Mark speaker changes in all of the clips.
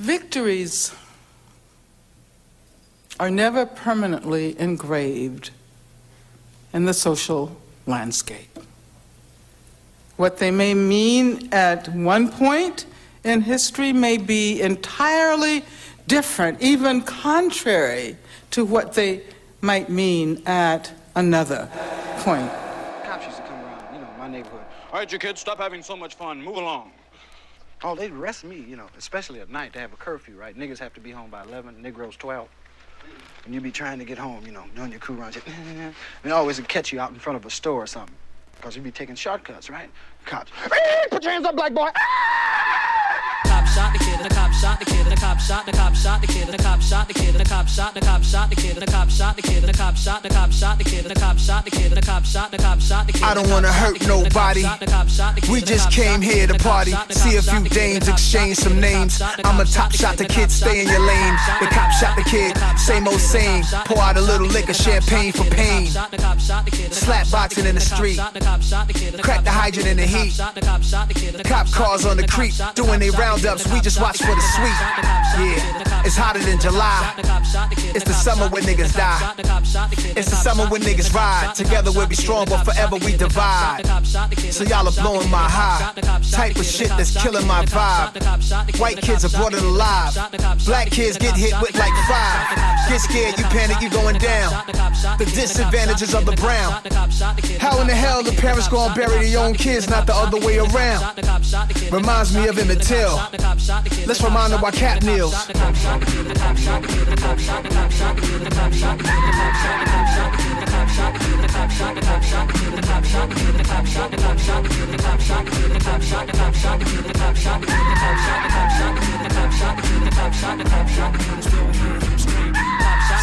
Speaker 1: Victories are never permanently engraved in the social landscape. What they may mean at one point in history may be entirely different, even contrary to what they might mean at another point.
Speaker 2: Cops used to come around, you know, my neighborhood. All right, you kids, stop having so much fun. Move along. Oh, they'd arrest me, you know, especially at night. They have a curfew, right? Niggas have to be home by 11, Negroes 12. And you be trying to get home, you know, doing your crew runs. and they always catch you out in front of a store or something. Because you'd be taking shortcuts, right? Cops. Put your hands up, black boy.
Speaker 3: Ah! Shot the kid, and the cop shot the kid, and the cop shot the cop shot the kid, and the cop shot the kid, and the cop shot the cop shot the kid, and the cop shot the kid, and the cop shot the cop shot the kid, and the cop shot the kid, and the cop shot the cop shot the kid.
Speaker 4: I don't wanna hurt nobody. We just came here to party, see a few dames, exchange some names. I'm a top shot the kid, stay in your lane. The cop shot the kid, same old same. Pour out a little liquor, champagne for pain. Slap boxing in the street, crack the hydrant in the heat. Cop cars on the creek, doing they roundups. We just watch for the sweet. Yeah, it's hotter than July. It's the summer when niggas die. It's the summer when niggas ride. Together we'll be strong, but forever we divide. So y'all are blowing my high. Type of shit that's killing my vibe. White kids are brought it alive. Black kids get hit with like five. Get scared, you panic, you going down. The disadvantages of the brown. How in the hell the parents gonna bury their own kids, not the other way around? Reminds me of Emmett Till. Let's remind them why Kap kneels.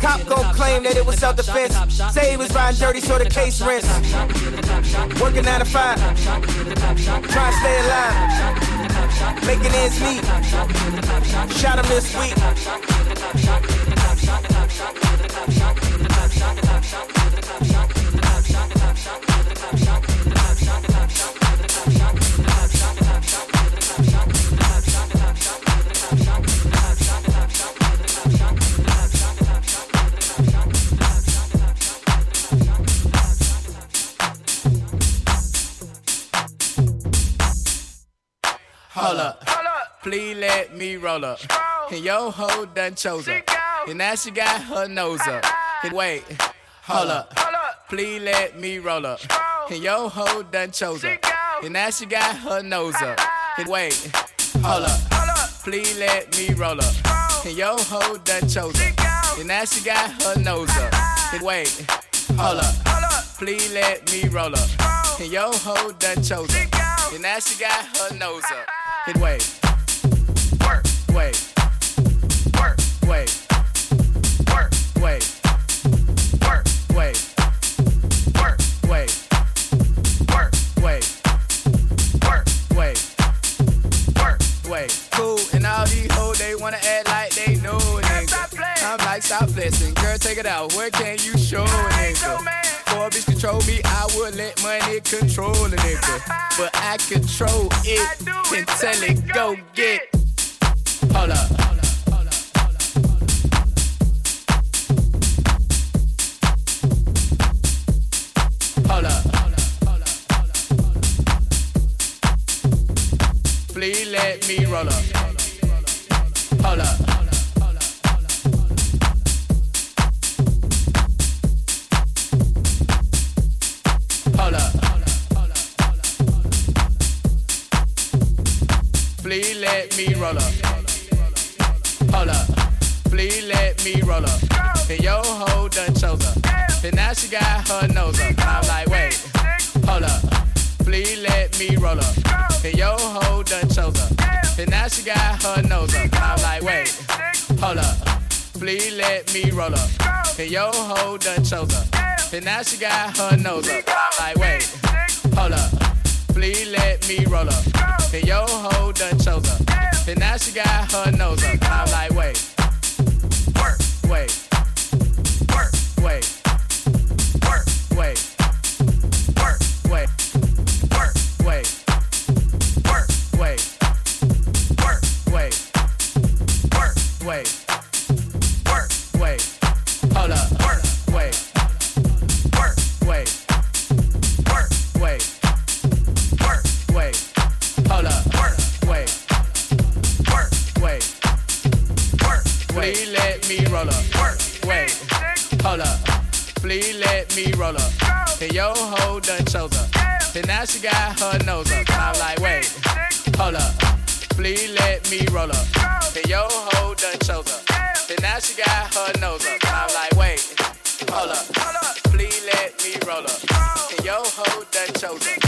Speaker 5: Cop gon' claim that it was self-defense. Say he was riding dirty, so the case rents. Working nine to five, trying to stay alive. Making ends meet. Shot him this week.
Speaker 6: Hold up. Please let me roll up. And yo ho done chose her. And now she got her nose up. And wait, hold up. Please let me roll up. And yo ho done chose her. And now she got her nose up. And wait, hold up. Please let me roll up. And yo ho done chose her. And now she got her nose up. And wait, hold up. Please let me roll up. And yo ho done chose her. And now she got her nose up. And wait, work, wait, work, work, work, work, work, work, work, they wanna act like they know. I'm like, stop flexing, girl, take it out. Where can you show nigga? Control me, I would let money control a nigga. But I control it and tell it go get. Hold up. Hold up. Please let me roll up. Hold up. Me roll up. Hold up. Please let me roll up. And yo ho done chose up. And now she got her nose up. I'm like, wait. Hold up. Please let me roll up. And yo ho done chose up. And now she got her nose up. I'm like, wait. hold up. Please let me roll up. And yo ho done chose up. And now she got her nose up. I'm like, wait, hold up. Please let me roll up. And yo ho done chose up. And now she got her nose up. I'm like, wait, wait, wait. And yo ho done chose up. And now she got her nose up. I'm like, wait, hold up. Please let me roll up. And yo ho done chose up. And now she got her nose up. I'm like, wait, hold up. Please let me roll up. And yo ho done chose up.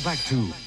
Speaker 7: Back to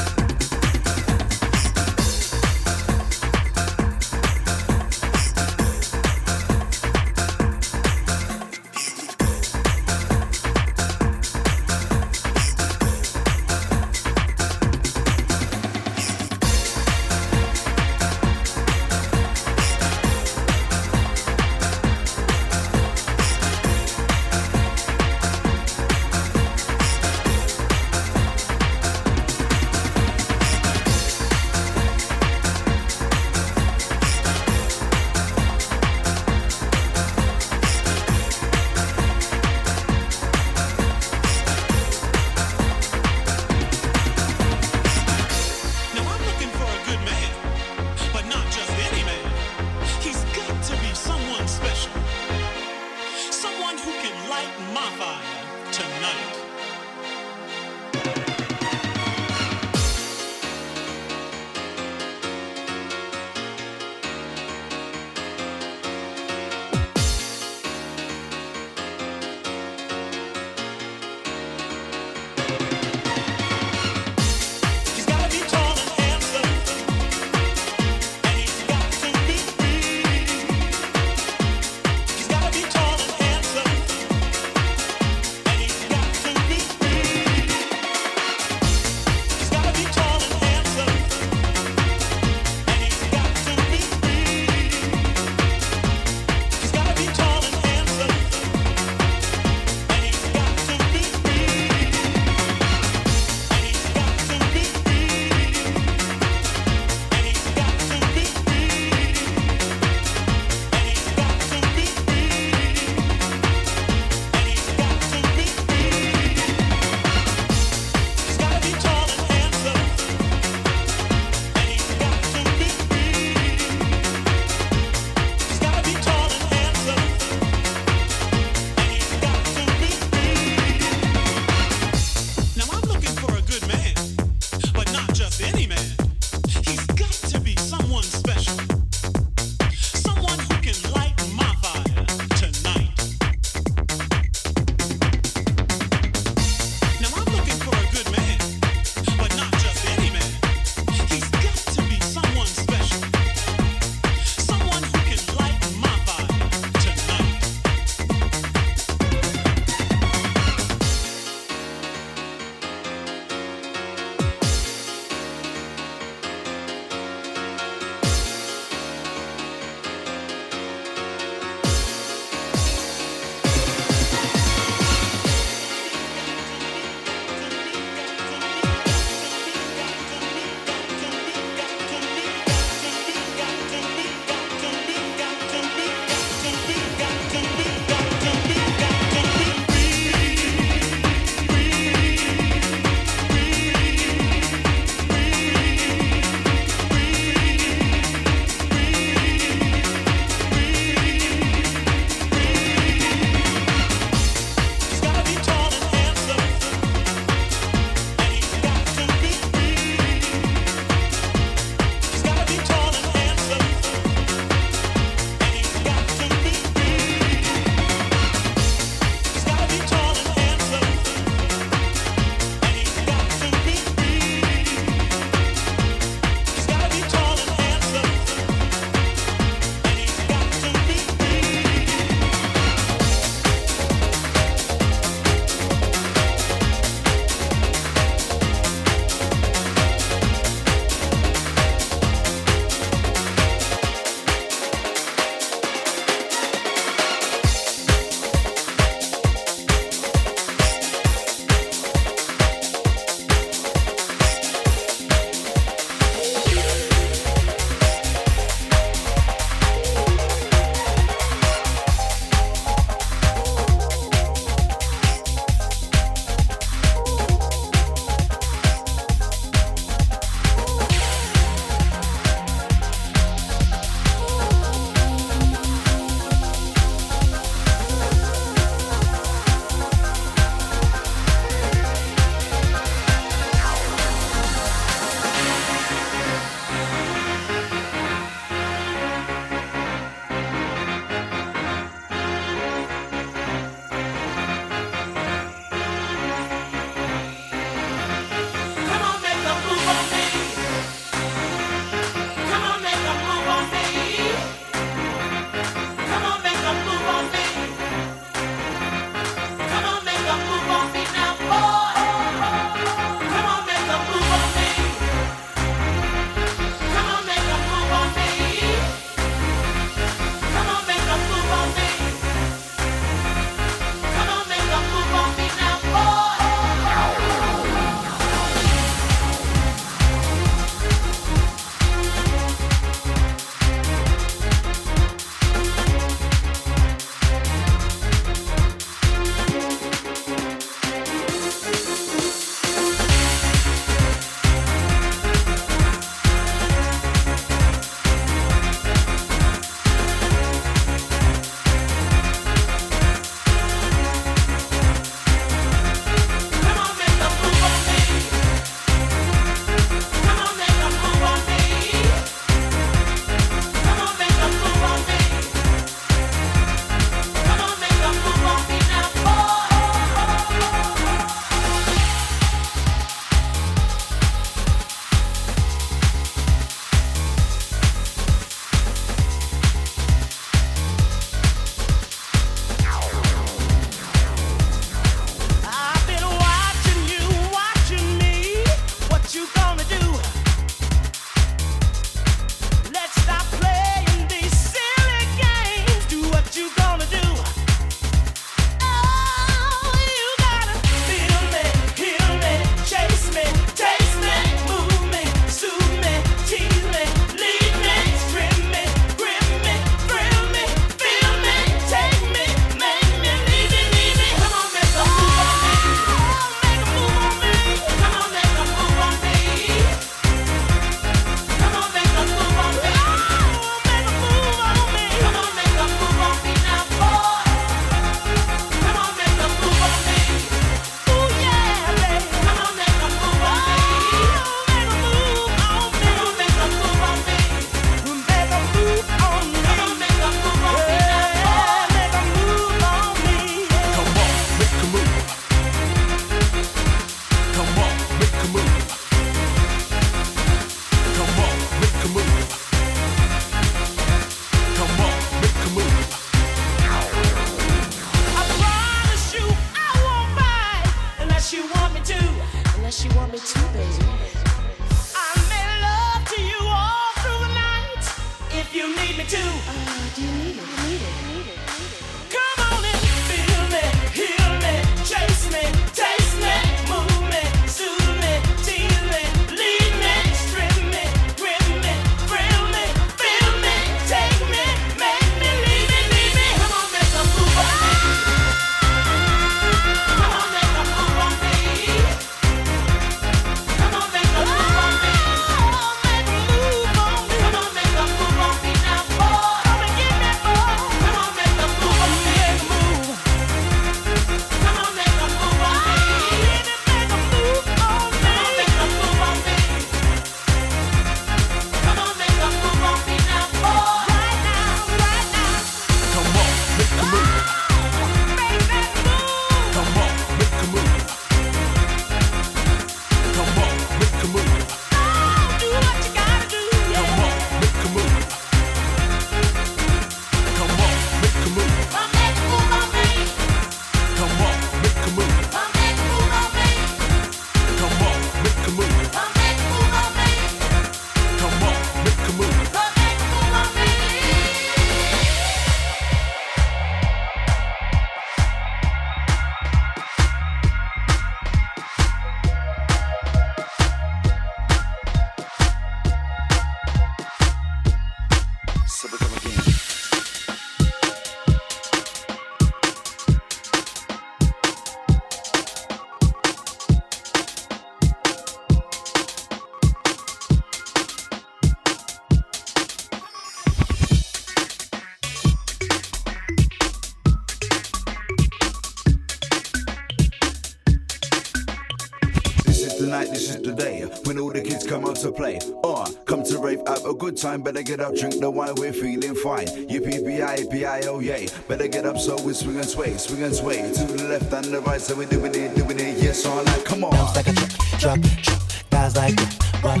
Speaker 7: good time, better get up, drink the wine, we're feeling fine. Yippee, P-I-O, yay. Better get up so we swing and sway, swing and sway. To the left and the right, so we're doing it, doing it, yes, all night, come on.
Speaker 8: Bounce like a truck, truck, truck, guys like what,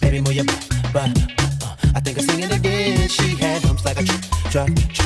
Speaker 8: baby, move your butt, butt, I think I'm singing again. She had bumps like a truck, truck, truck,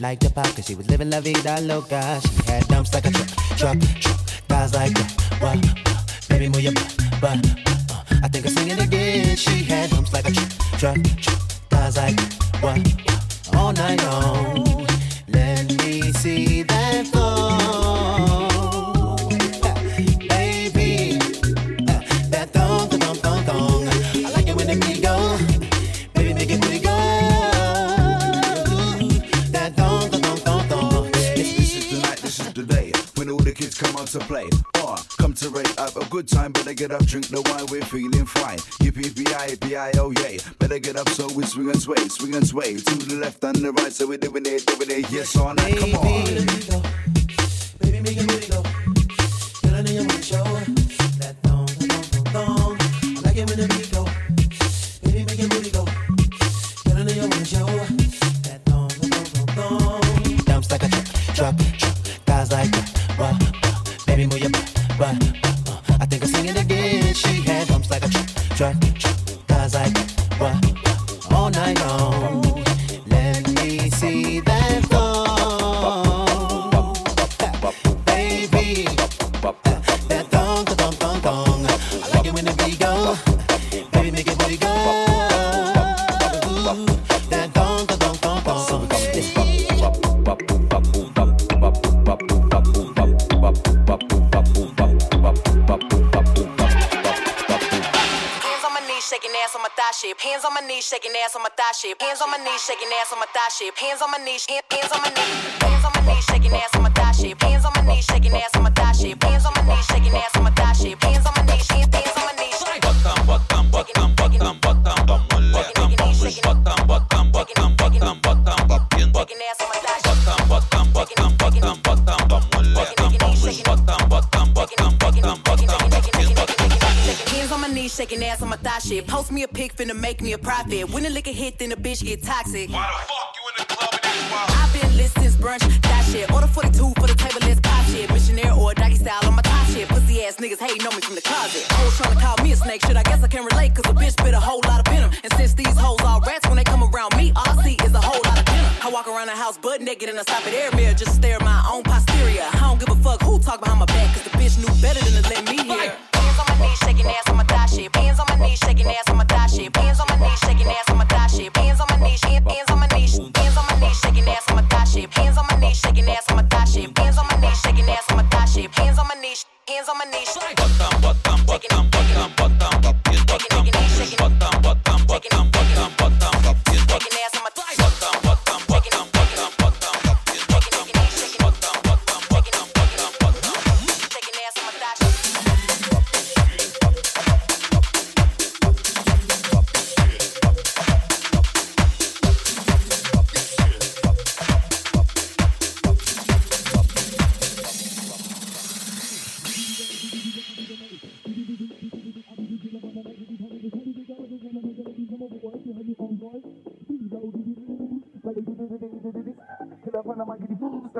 Speaker 8: liked the pop cause she was living la vida loca. She had dumps like a truck, truck, truck. Guys like that.
Speaker 7: Wine, we're feeling fine. Yippee, B-I, oh, yay. Better get up so we swing and sway, swing and sway. To the left and the right, so we're doing it, doing it, yes all night, come on.
Speaker 8: Baby, make it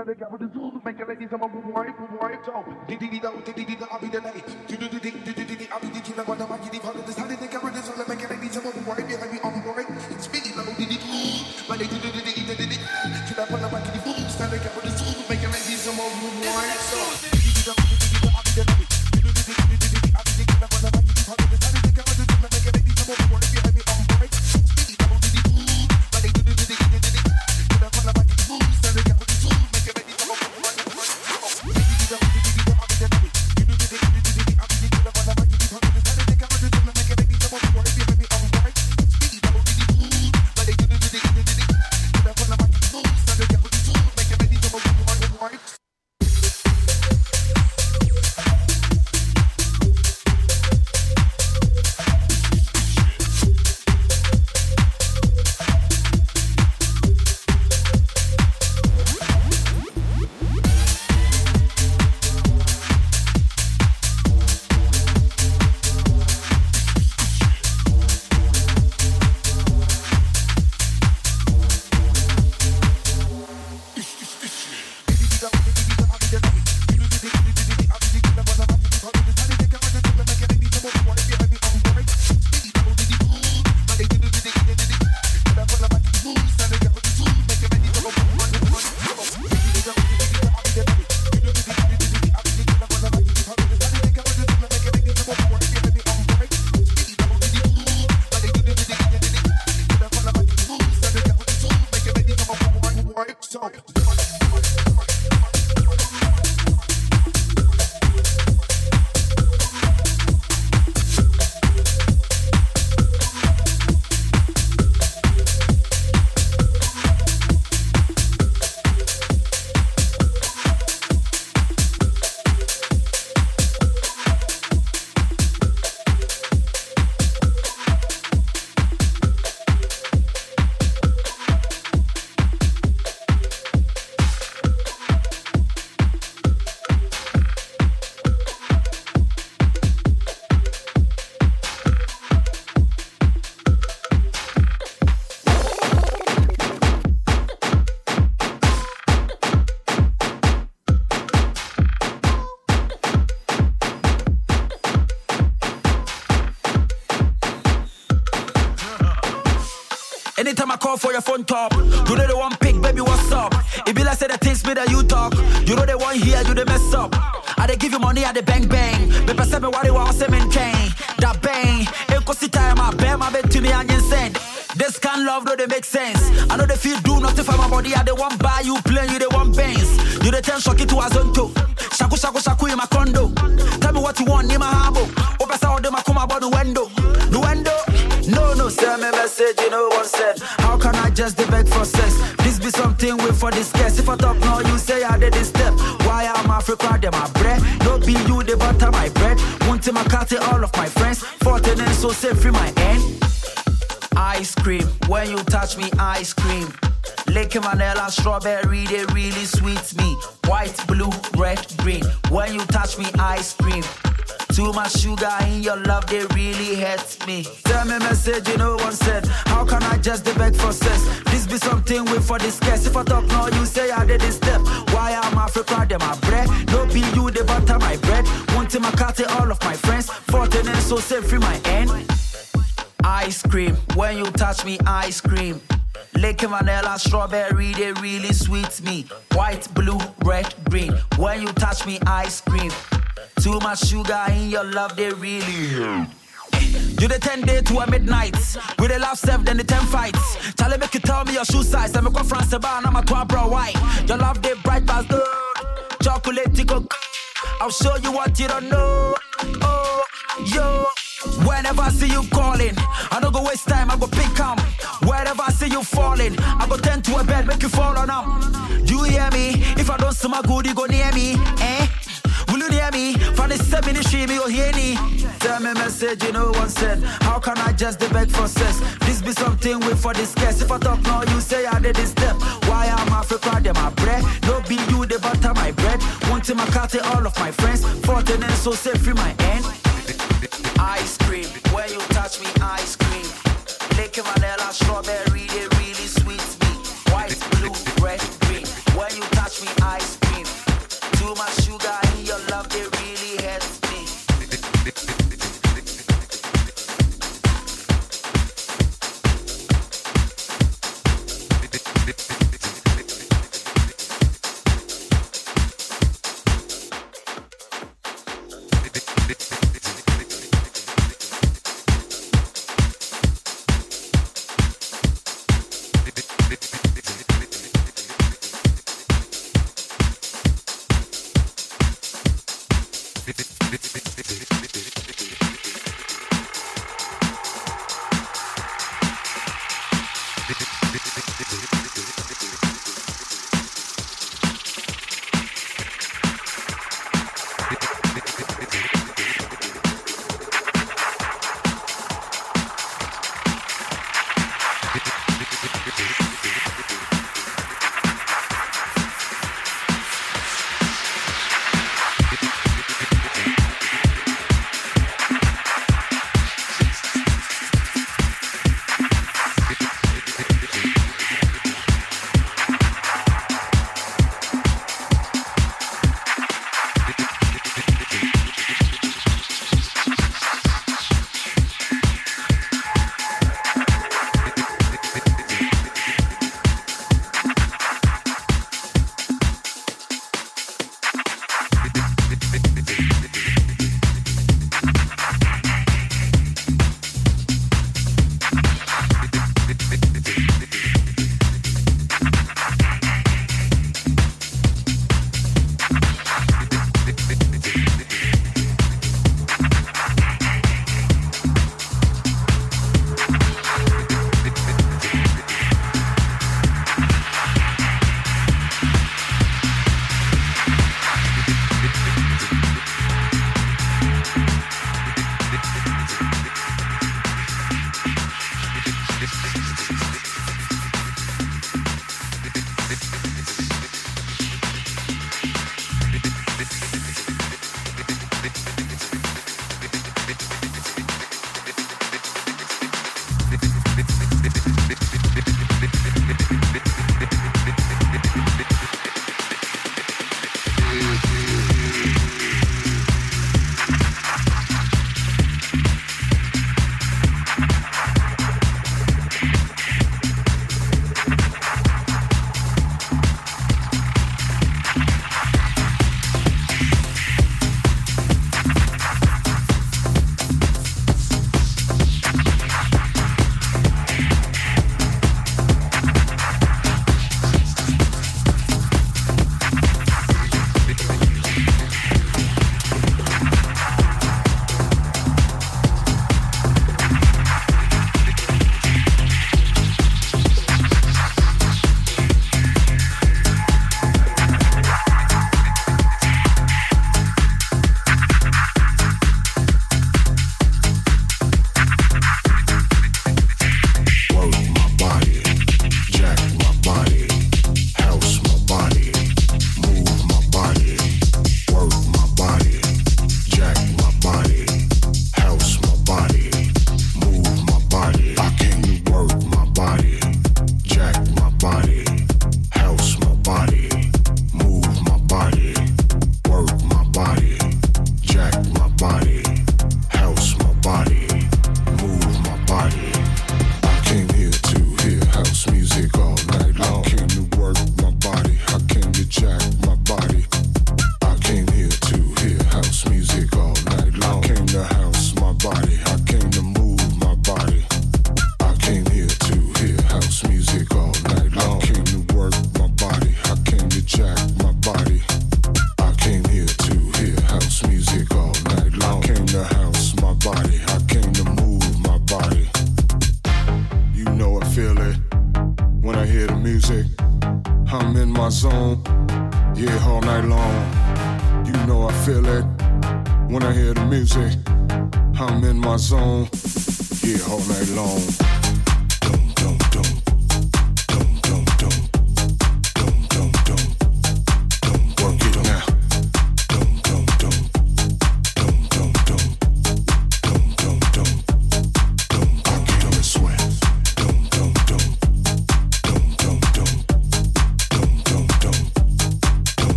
Speaker 8: Better get with the tools, make a ladies, I'm a
Speaker 9: boom, right, boom, right, so. Did it out, did it out, I be the lady. Did it, did it, did
Speaker 10: it, did it, I be the
Speaker 9: king, I'm gonna make it, if I decided to the tools, make it ladies, I'm a boom, right, behind me, I'm right. It's did it, but they did it, did it, did it, did it. Can I the tools, make it ladies, I'm a
Speaker 11: boom. Your top, you know the one pick, baby, what's up? It be like say the things me that you talk. You know the one here, you the mess up. I dey give you money, I dey bang bang. Baby, say me what you want, say maintain. That bang, ain't cause time I bear my bed to me and send. This kind love, no, they make sense. I know they feel do nothing for my body. I they want buy you plane, you for discuss. If I talk now, you say I did this step. Why I'm Africa, them my bread? No be you, the butter my bread. One to my cat, all of my friends. Fourteen and so safe free my end. Ice cream, when you touch me, ice cream. Lick vanilla, strawberry, they really sweet me. White, blue, red, green. When you touch me, ice cream. Too much sugar in your love, they really hurt me. Tell me message, you know one said. How can I just beg for sex? This something we for discuss. If I talk now, you say I did this step. Why am Africa, them my bread? No be you, the butter my bread. One my cat, all of my friends. Fourteen and so safe free my end. Ice cream, when you touch me, ice cream. Lick vanilla, strawberry, they really sweet me. White, blue, red, green. When you touch me, ice cream. Too much sugar in your love, they really. You the 10 day to a midnight. With the laugh self, then the 10 fights. Charlie make you tell me your shoe size. I'm a go France I'm a twelve bro white. Your love they bright as good. Chocolate tickle. I'll show you what you don't know. Oh, yo. Whenever I see you calling, I don't go waste time, I go pick 'em. Wherever I see you falling, I go tend to a bed, make you fall on 'em. You hear me? If I don't see my good, you go hear me? Oh, Tell me message, you know one said. How can I just beg for sex? This be something we for discuss. If I talk now, you say I did this step. Why am I Africa, them my bread? No be you, the butter my bread. To my cat, to all of my friends. Fourteen and so safe free my end. Ice cream, when you touch me, ice cream. Lick vanilla, strawberry,